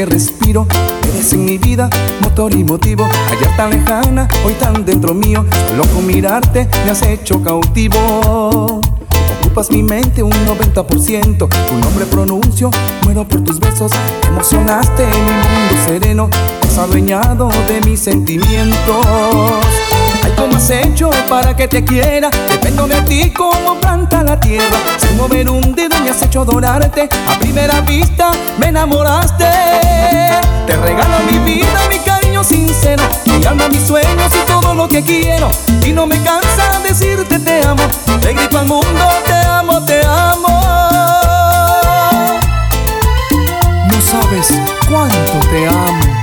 que respiro. Eres en mi vida, motor y motivo. Ayer tan lejana, hoy tan dentro mío. Loco mirarte, me has hecho cautivo. Ocupas mi mente un 90%. Tu nombre pronuncio, muero por tus besos. Emocionaste mi mundo sereno. Has adueñado de mis sentimientos. Ay, ¿cómo has hecho para que te quiera? Dependo de ti como planta la tierra. Sin mover un dedo me has hecho adorarte. A primera vista me enamoraste. Te regalo mi vida, mi cariño sincero. Mi alma, mis sueños y todo lo que quiero. Y no me cansa decirte te amo. Te grito al mundo, te amo, te amo. No sabes cuánto te amo.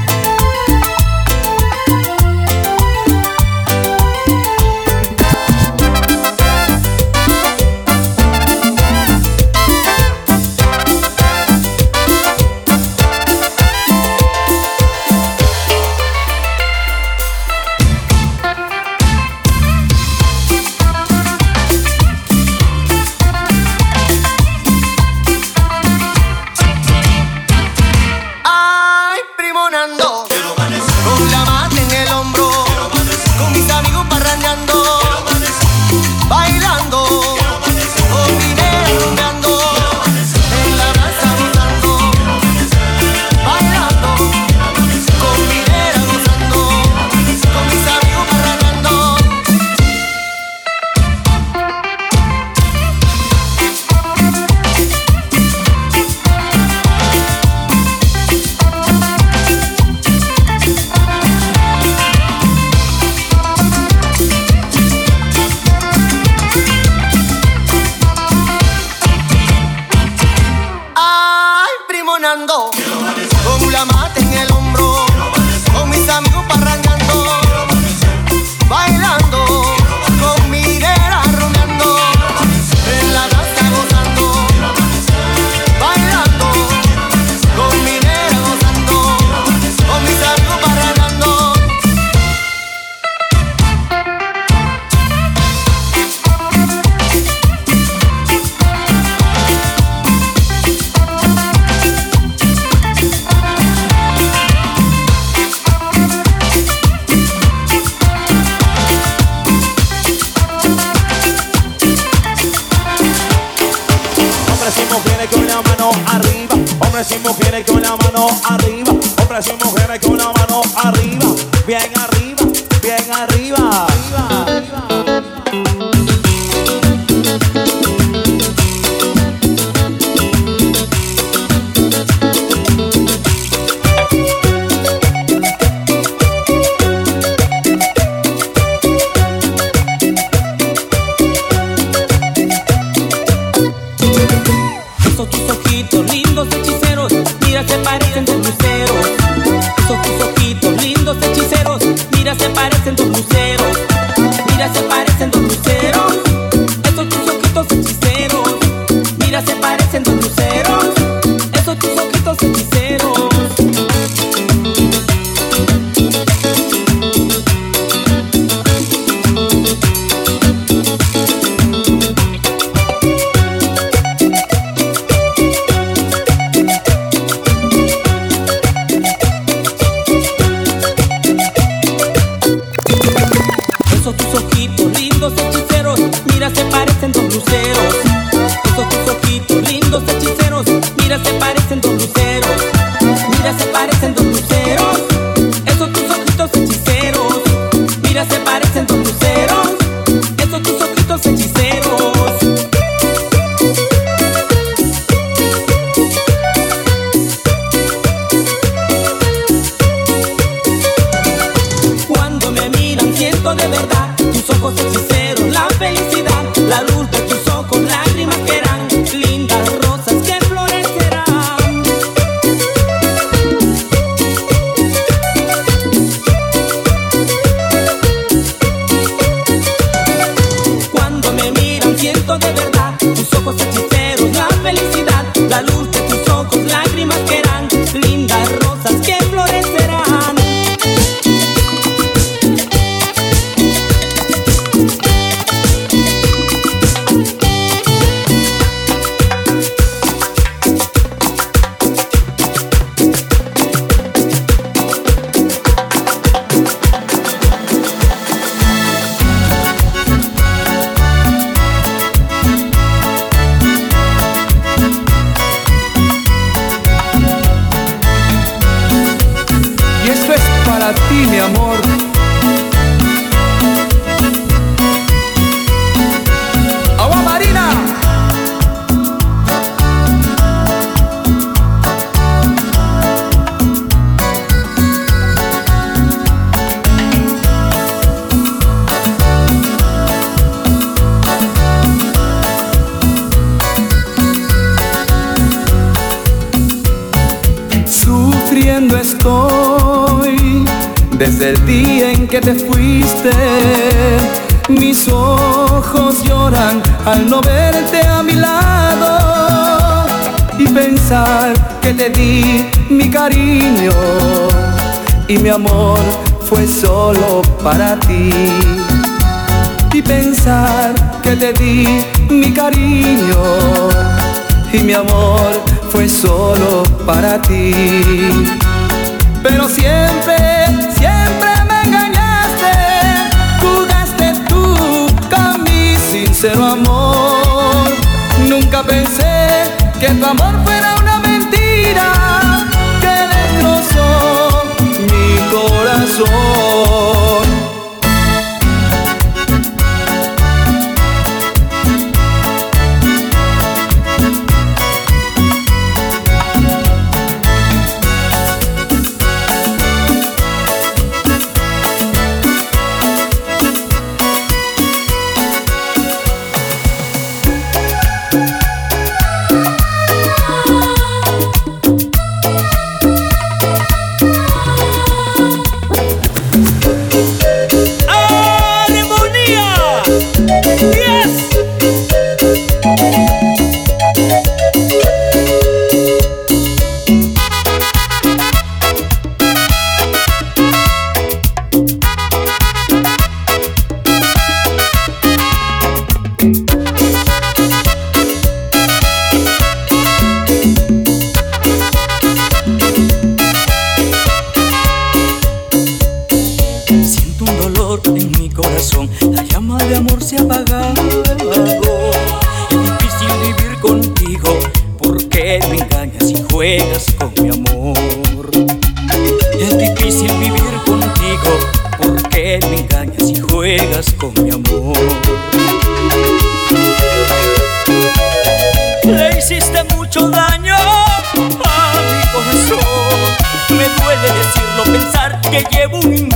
Fuego de tus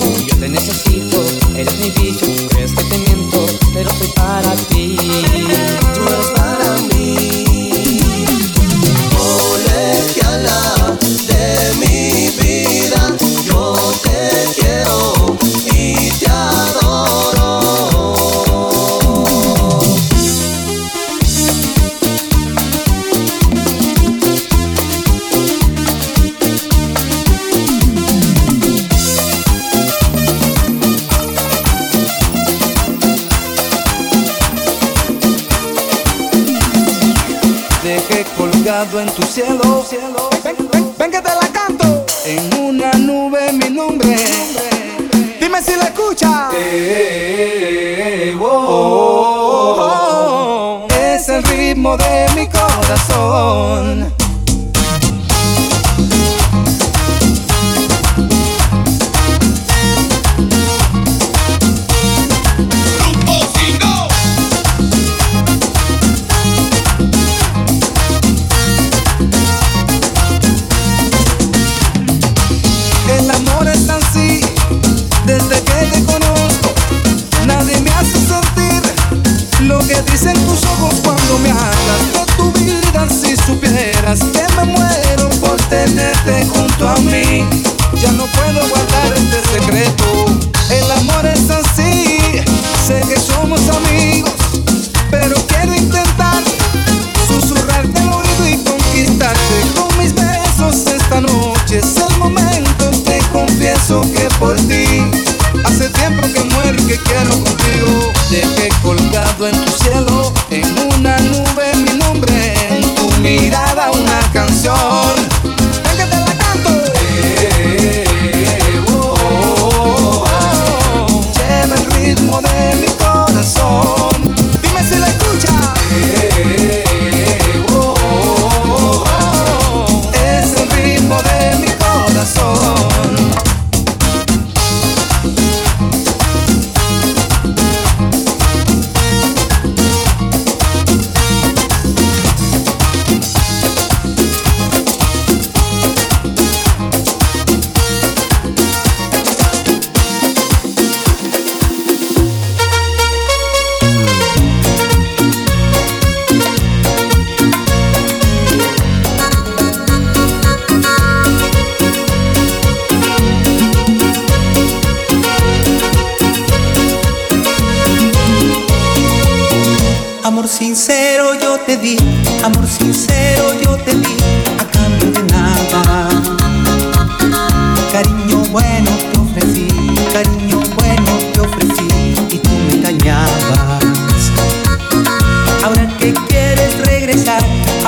yo te necesito.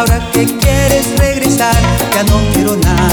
Ahora que quieres regresar, ya no quiero nada.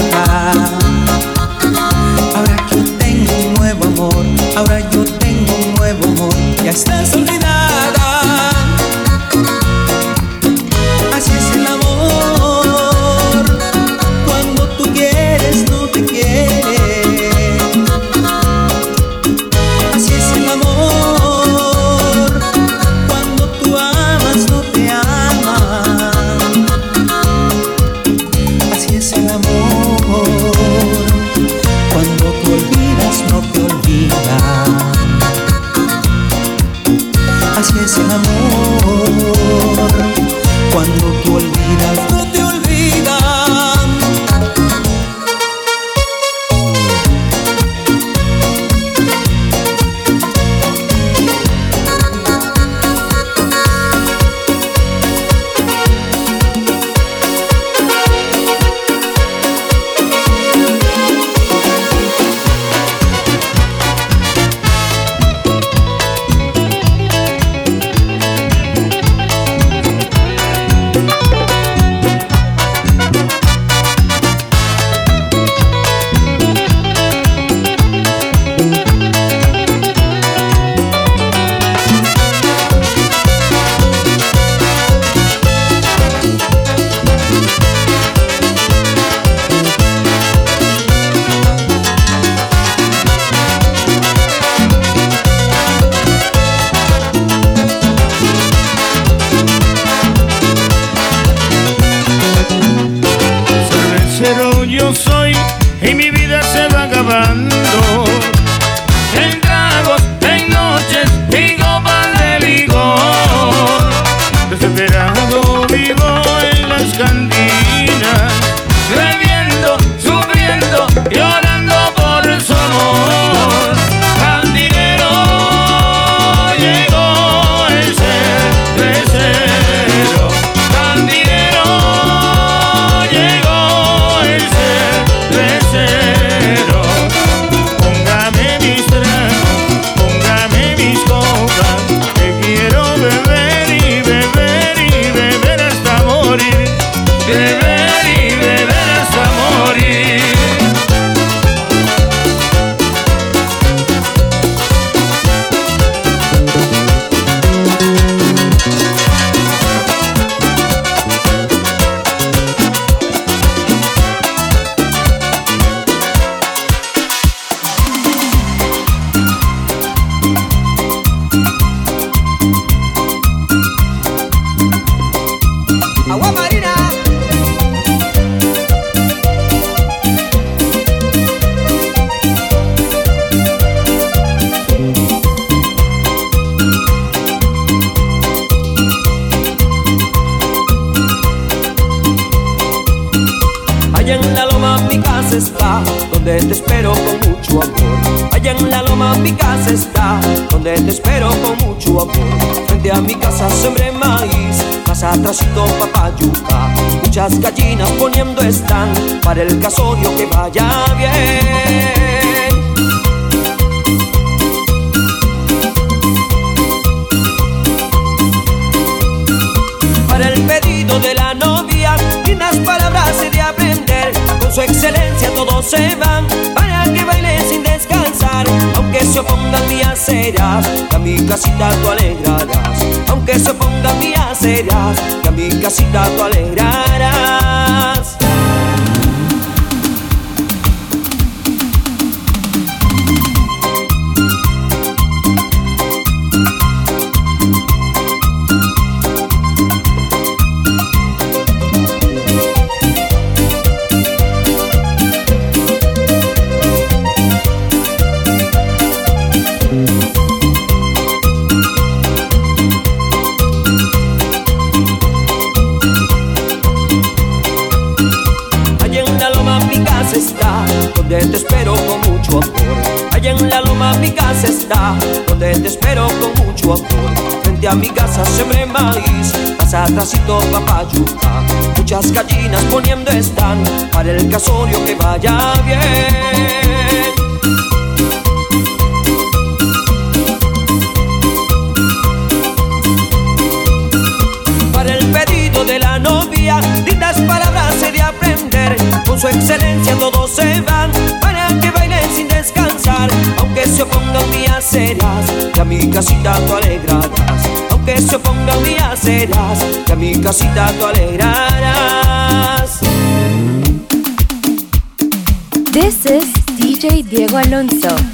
Donde espero con mucho amor. Frente a mi casa sembré maíz, más atrásito papayuca. Muchas gallinas poniendo están para el casorio que vaya bien. Para el pedido de la novia, lindas palabras he de aprender. Con su excelencia todos se van se opongan mías serás, que a mi casita tú alegrarás. Aunque se opongan mías serás, que a mi casita tú alegrarás. Donde te espero con mucho amor. Frente a mi casa sembré maíz, pasa atrásito papayuca. Muchas gallinas poniendo están, para el casorio que vaya bien. Para el pedido de la novia, lindas palabras he de aprender. Con su excelencia todos se van descansar. Aunque se opongan mías serás, que a mi casita tú alegrarás. Aunque se opongan mías serás, que a mi casita tú alegrarás. This is DJ Diego Alonso.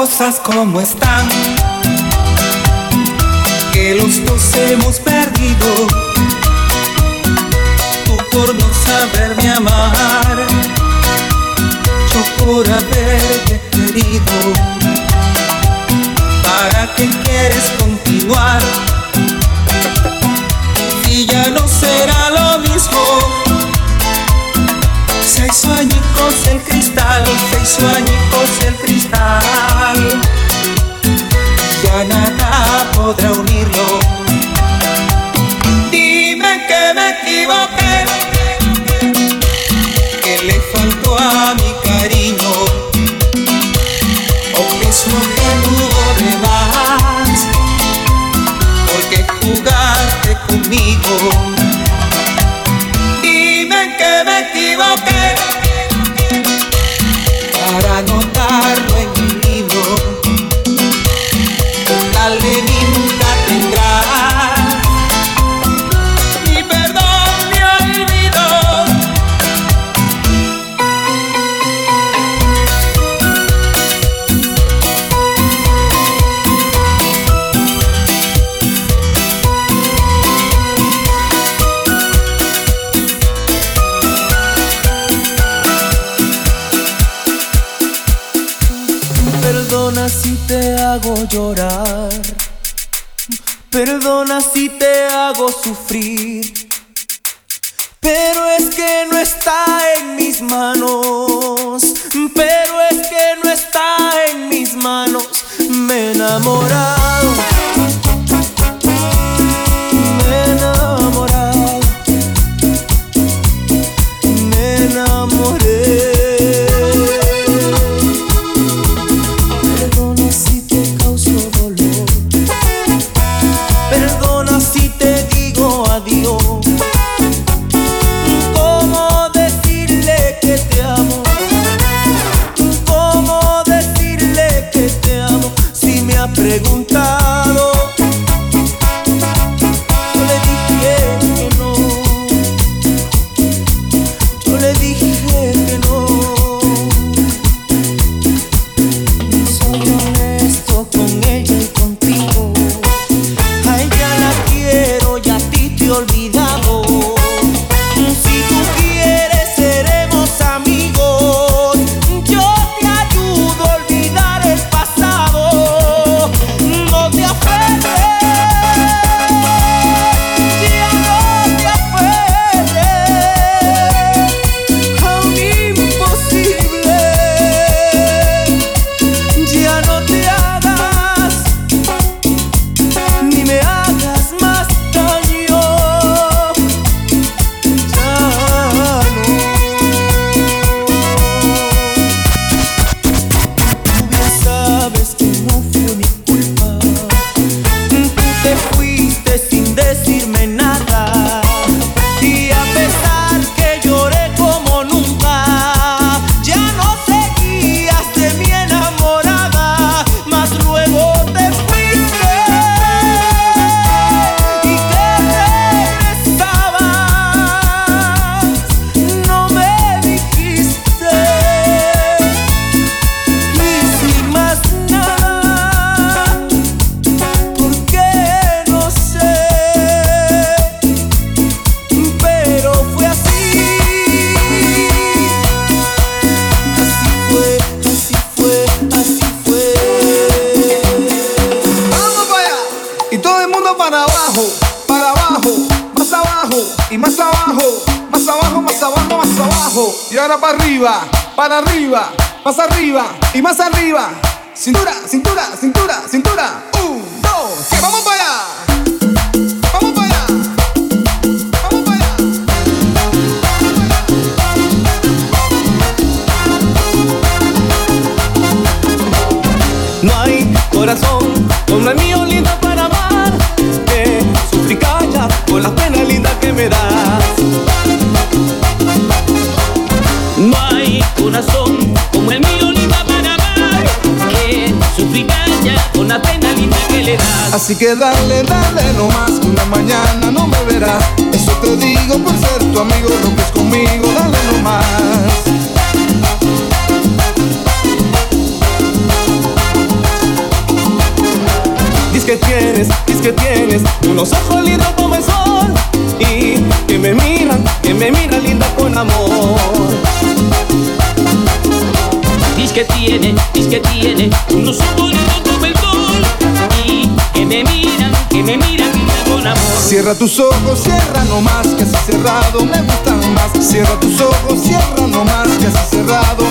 Cosas como están, que los dos hemos perdido. Así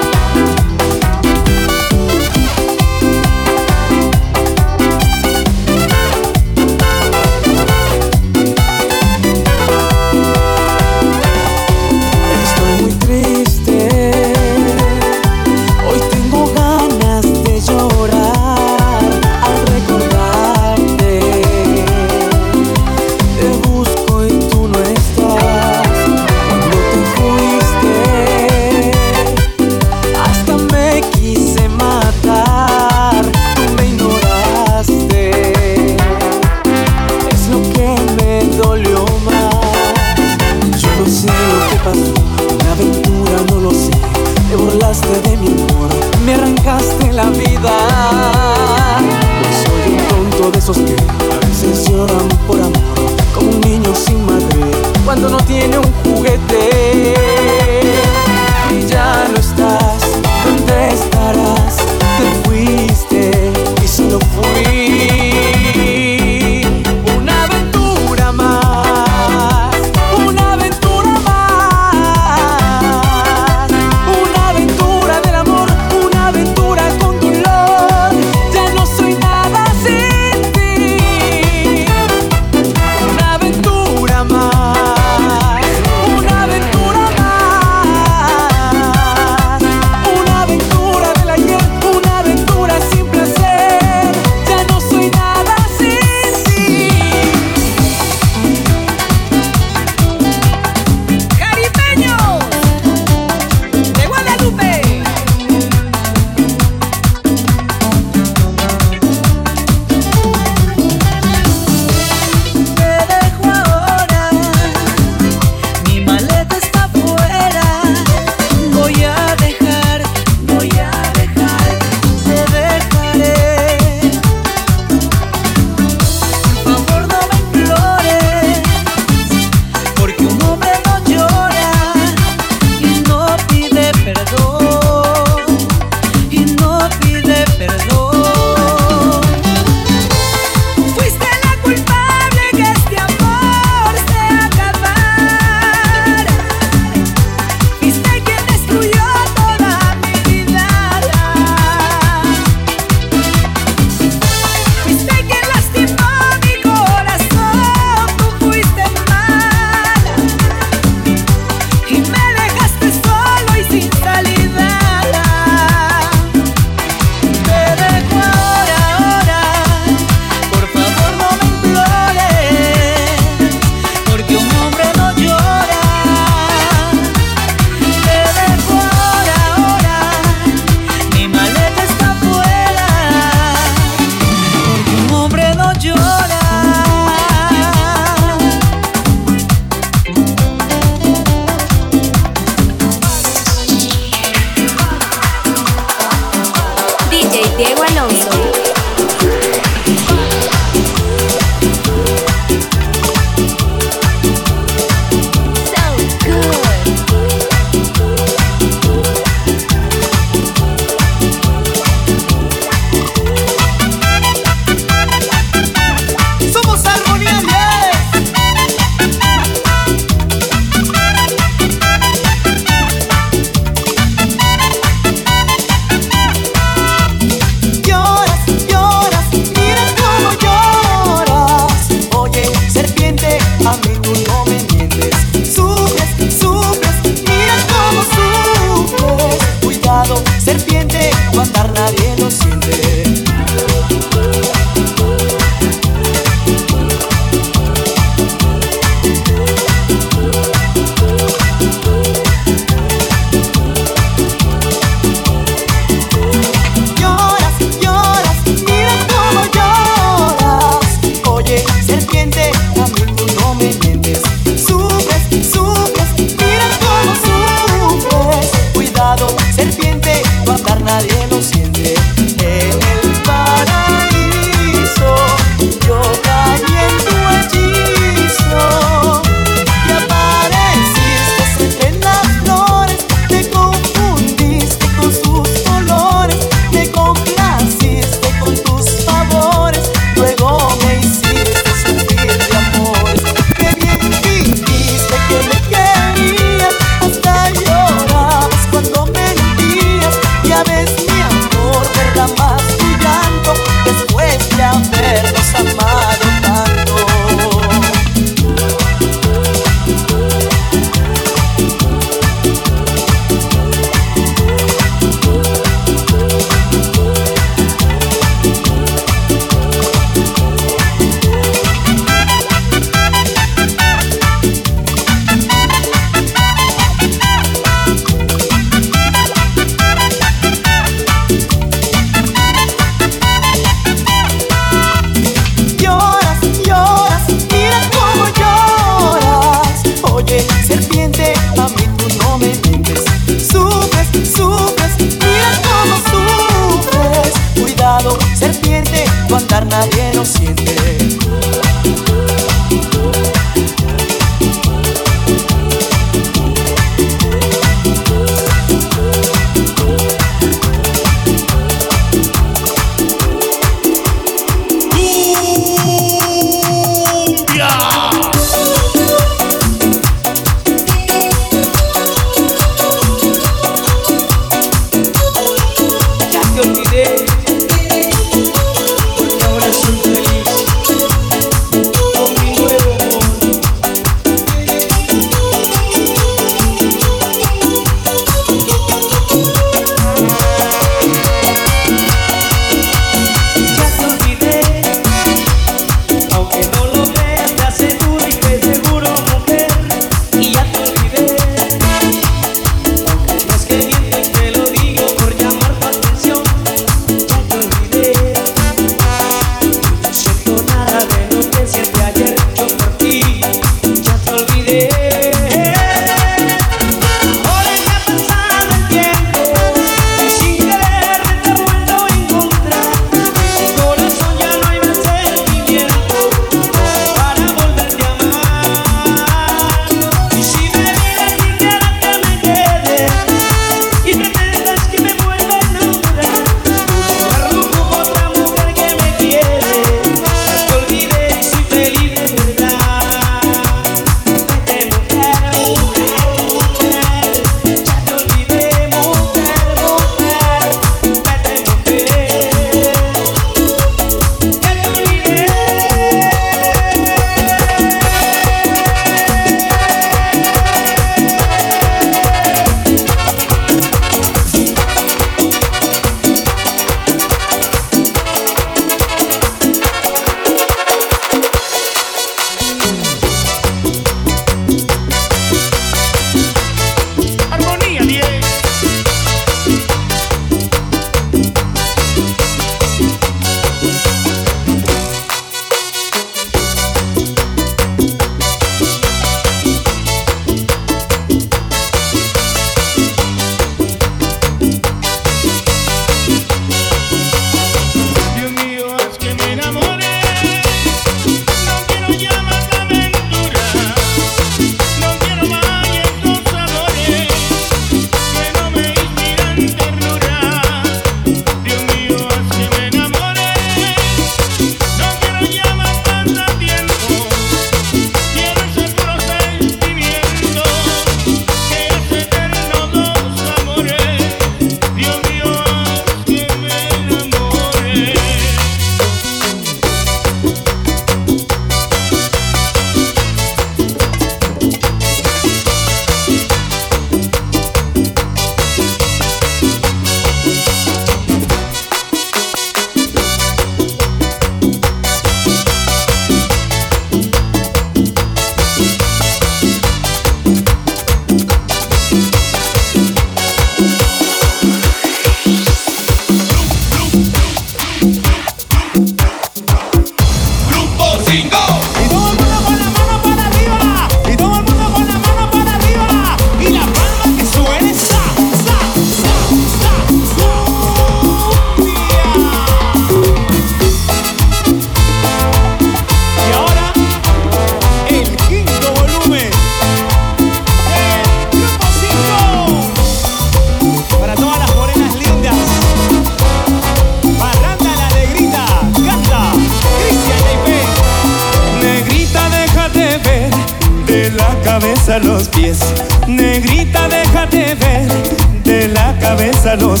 cabeza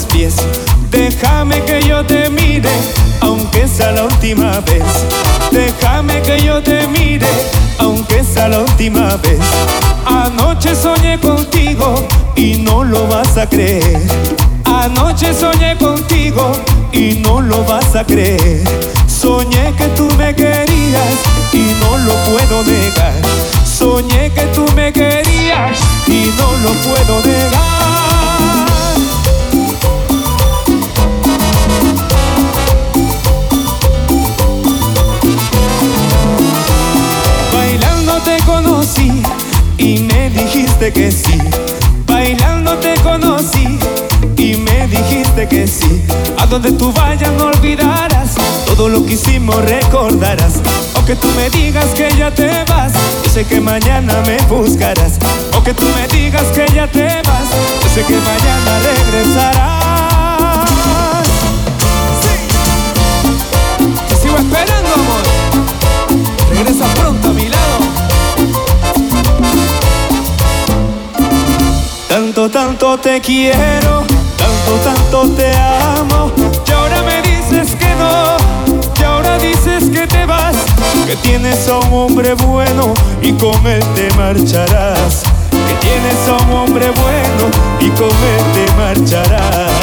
donde tú vayas no olvidarás todo lo que hicimos recordarás. O que tú me digas que ya te vas, yo sé que mañana me buscarás. O que tú me digas que ya te vas, yo sé que mañana regresarás. Sí. Te sigo esperando, amor. Regresa pronto a mi lado. Tanto, tanto te quiero, tanto, tanto te amo. Y ahora me dices que no, y ahora dices que te vas. Que tienes a un hombre bueno y con él te marcharás. Que tienes a un hombre bueno y con él te marcharás.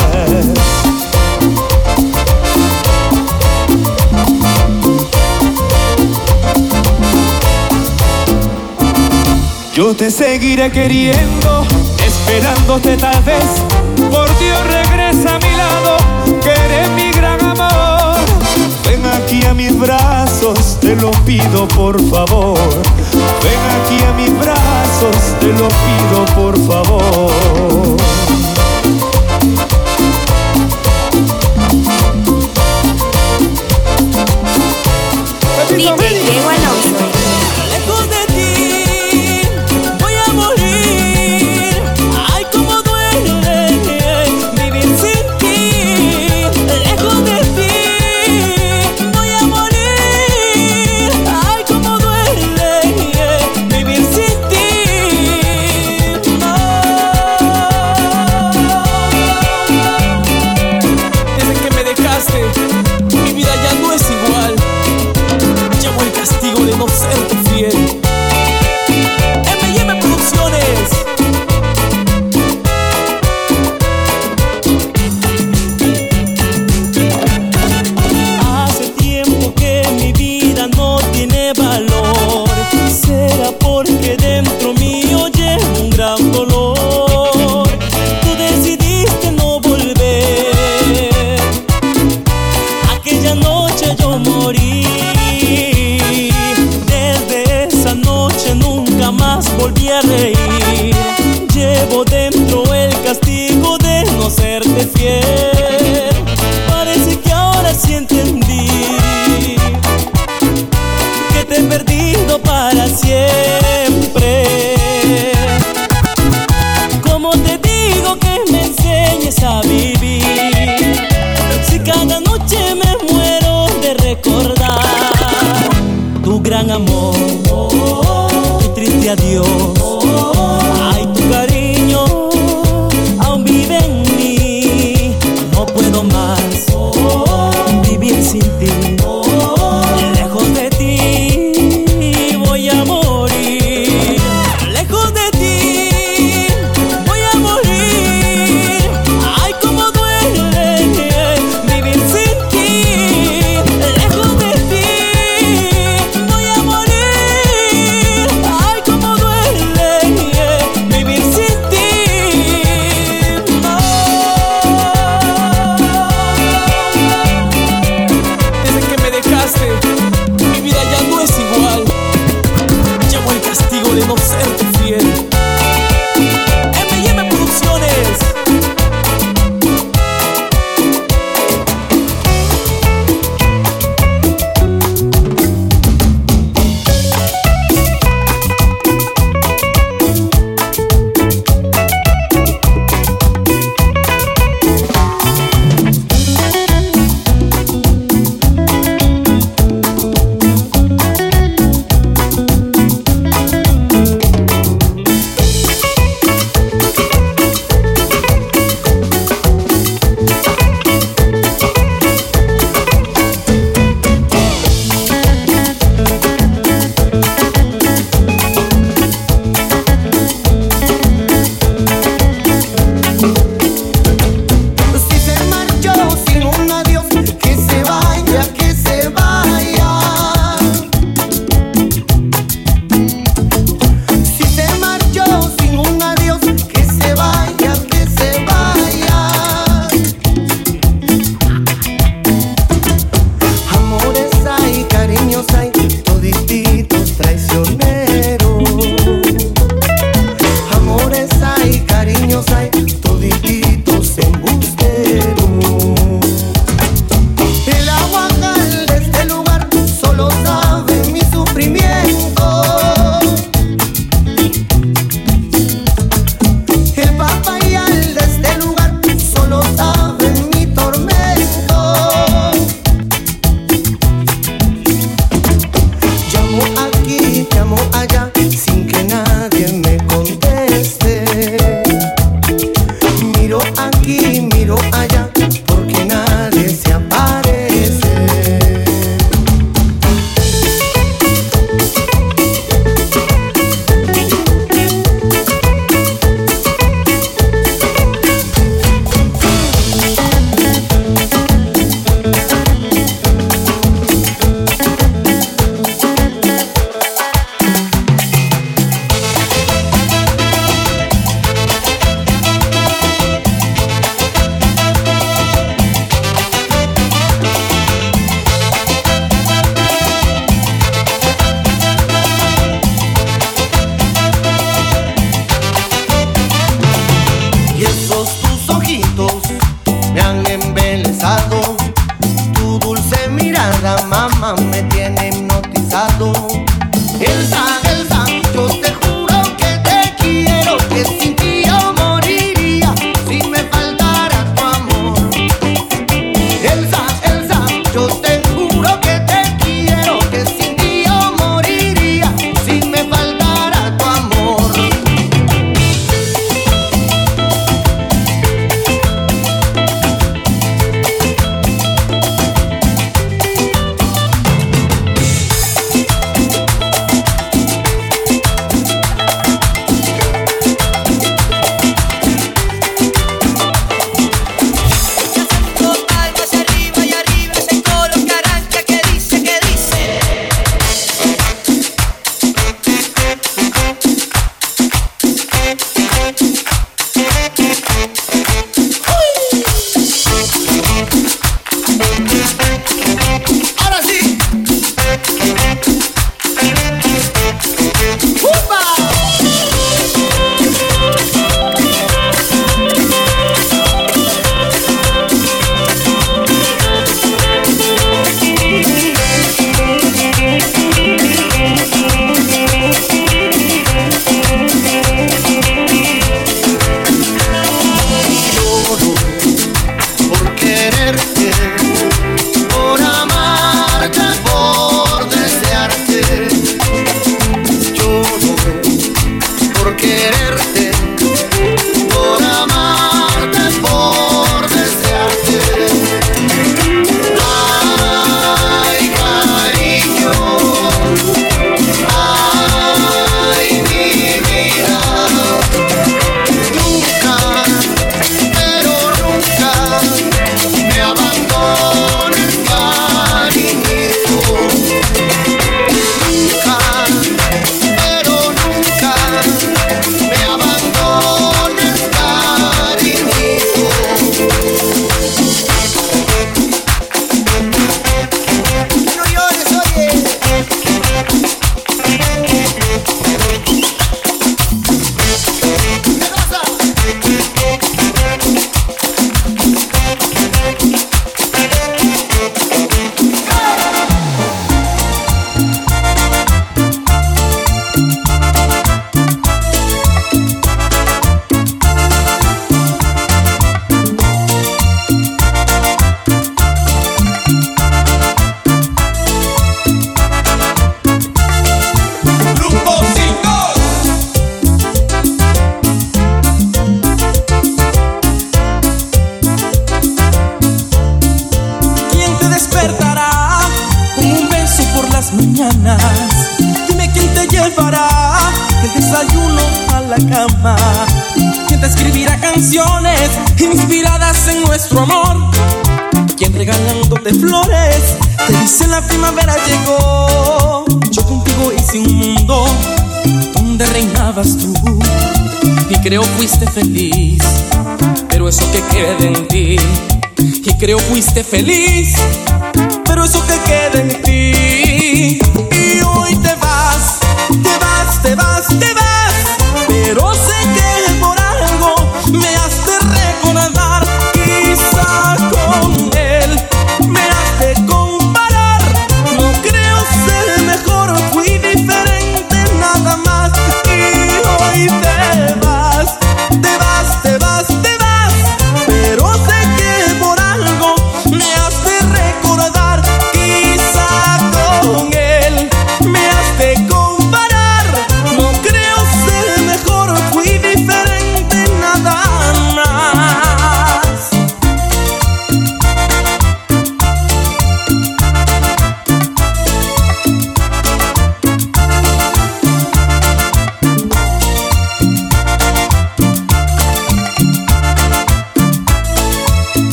Yo te seguiré queriendo, esperándote tal vez. Por que eres mi gran amor. Ven aquí a mis brazos, te lo pido por favor. Ven aquí a mis brazos, te lo pido por favor. DJ Diego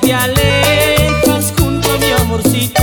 te alejas junto a mi amorcito.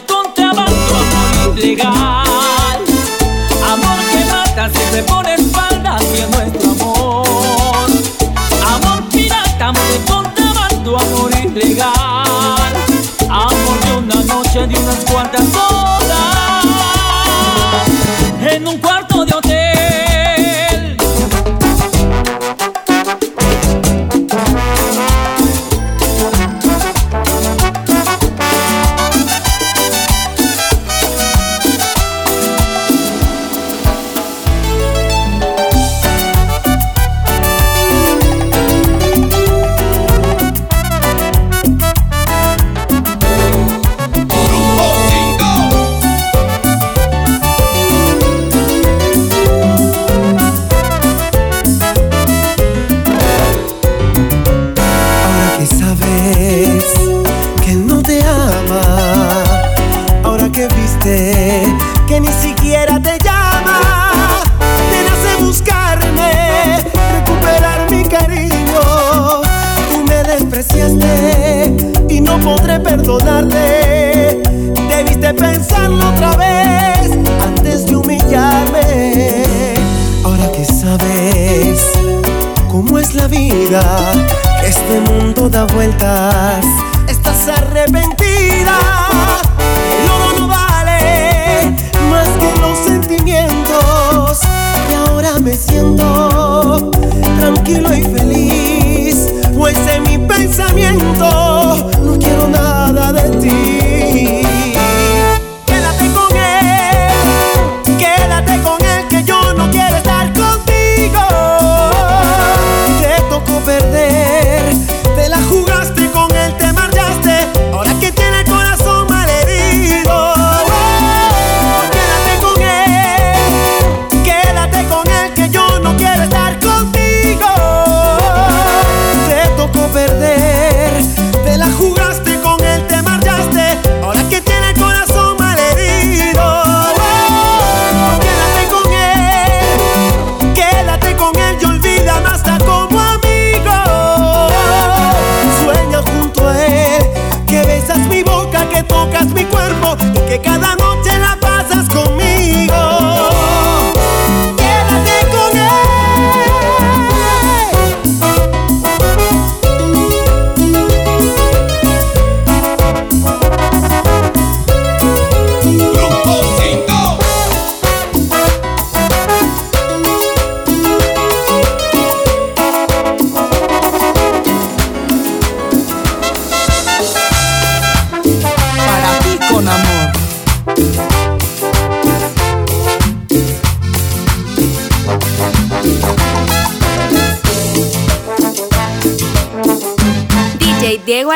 de contrabando, amor ilegal. Amor que mata, siempre por espalda hacia nuestro amor. Amor pirata, amor de contrabando, amor ilegal. Amor de una noche, de unas cuantas horas.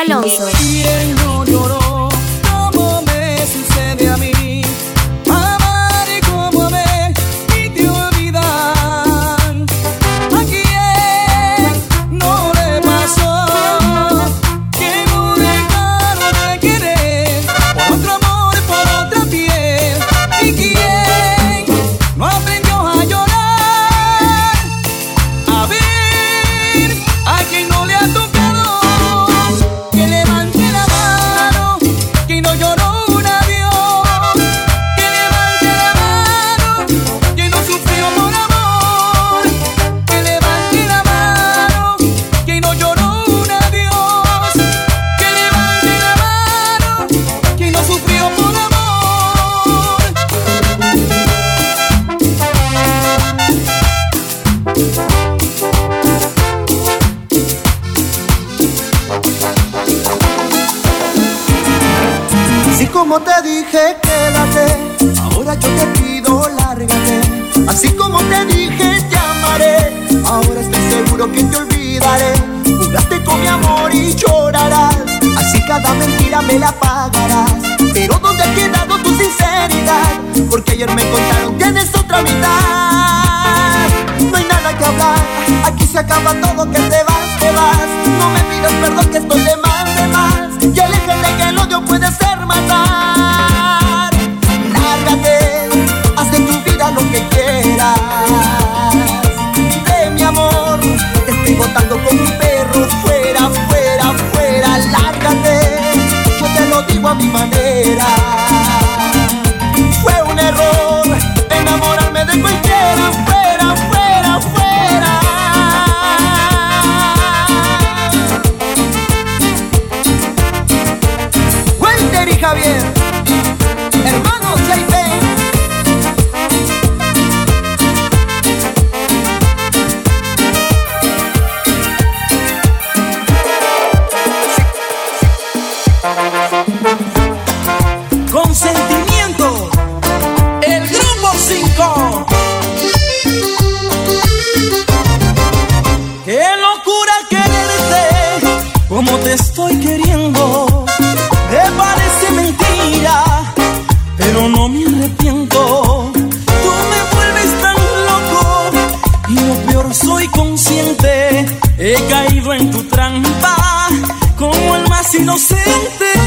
Alonso. Más inocente.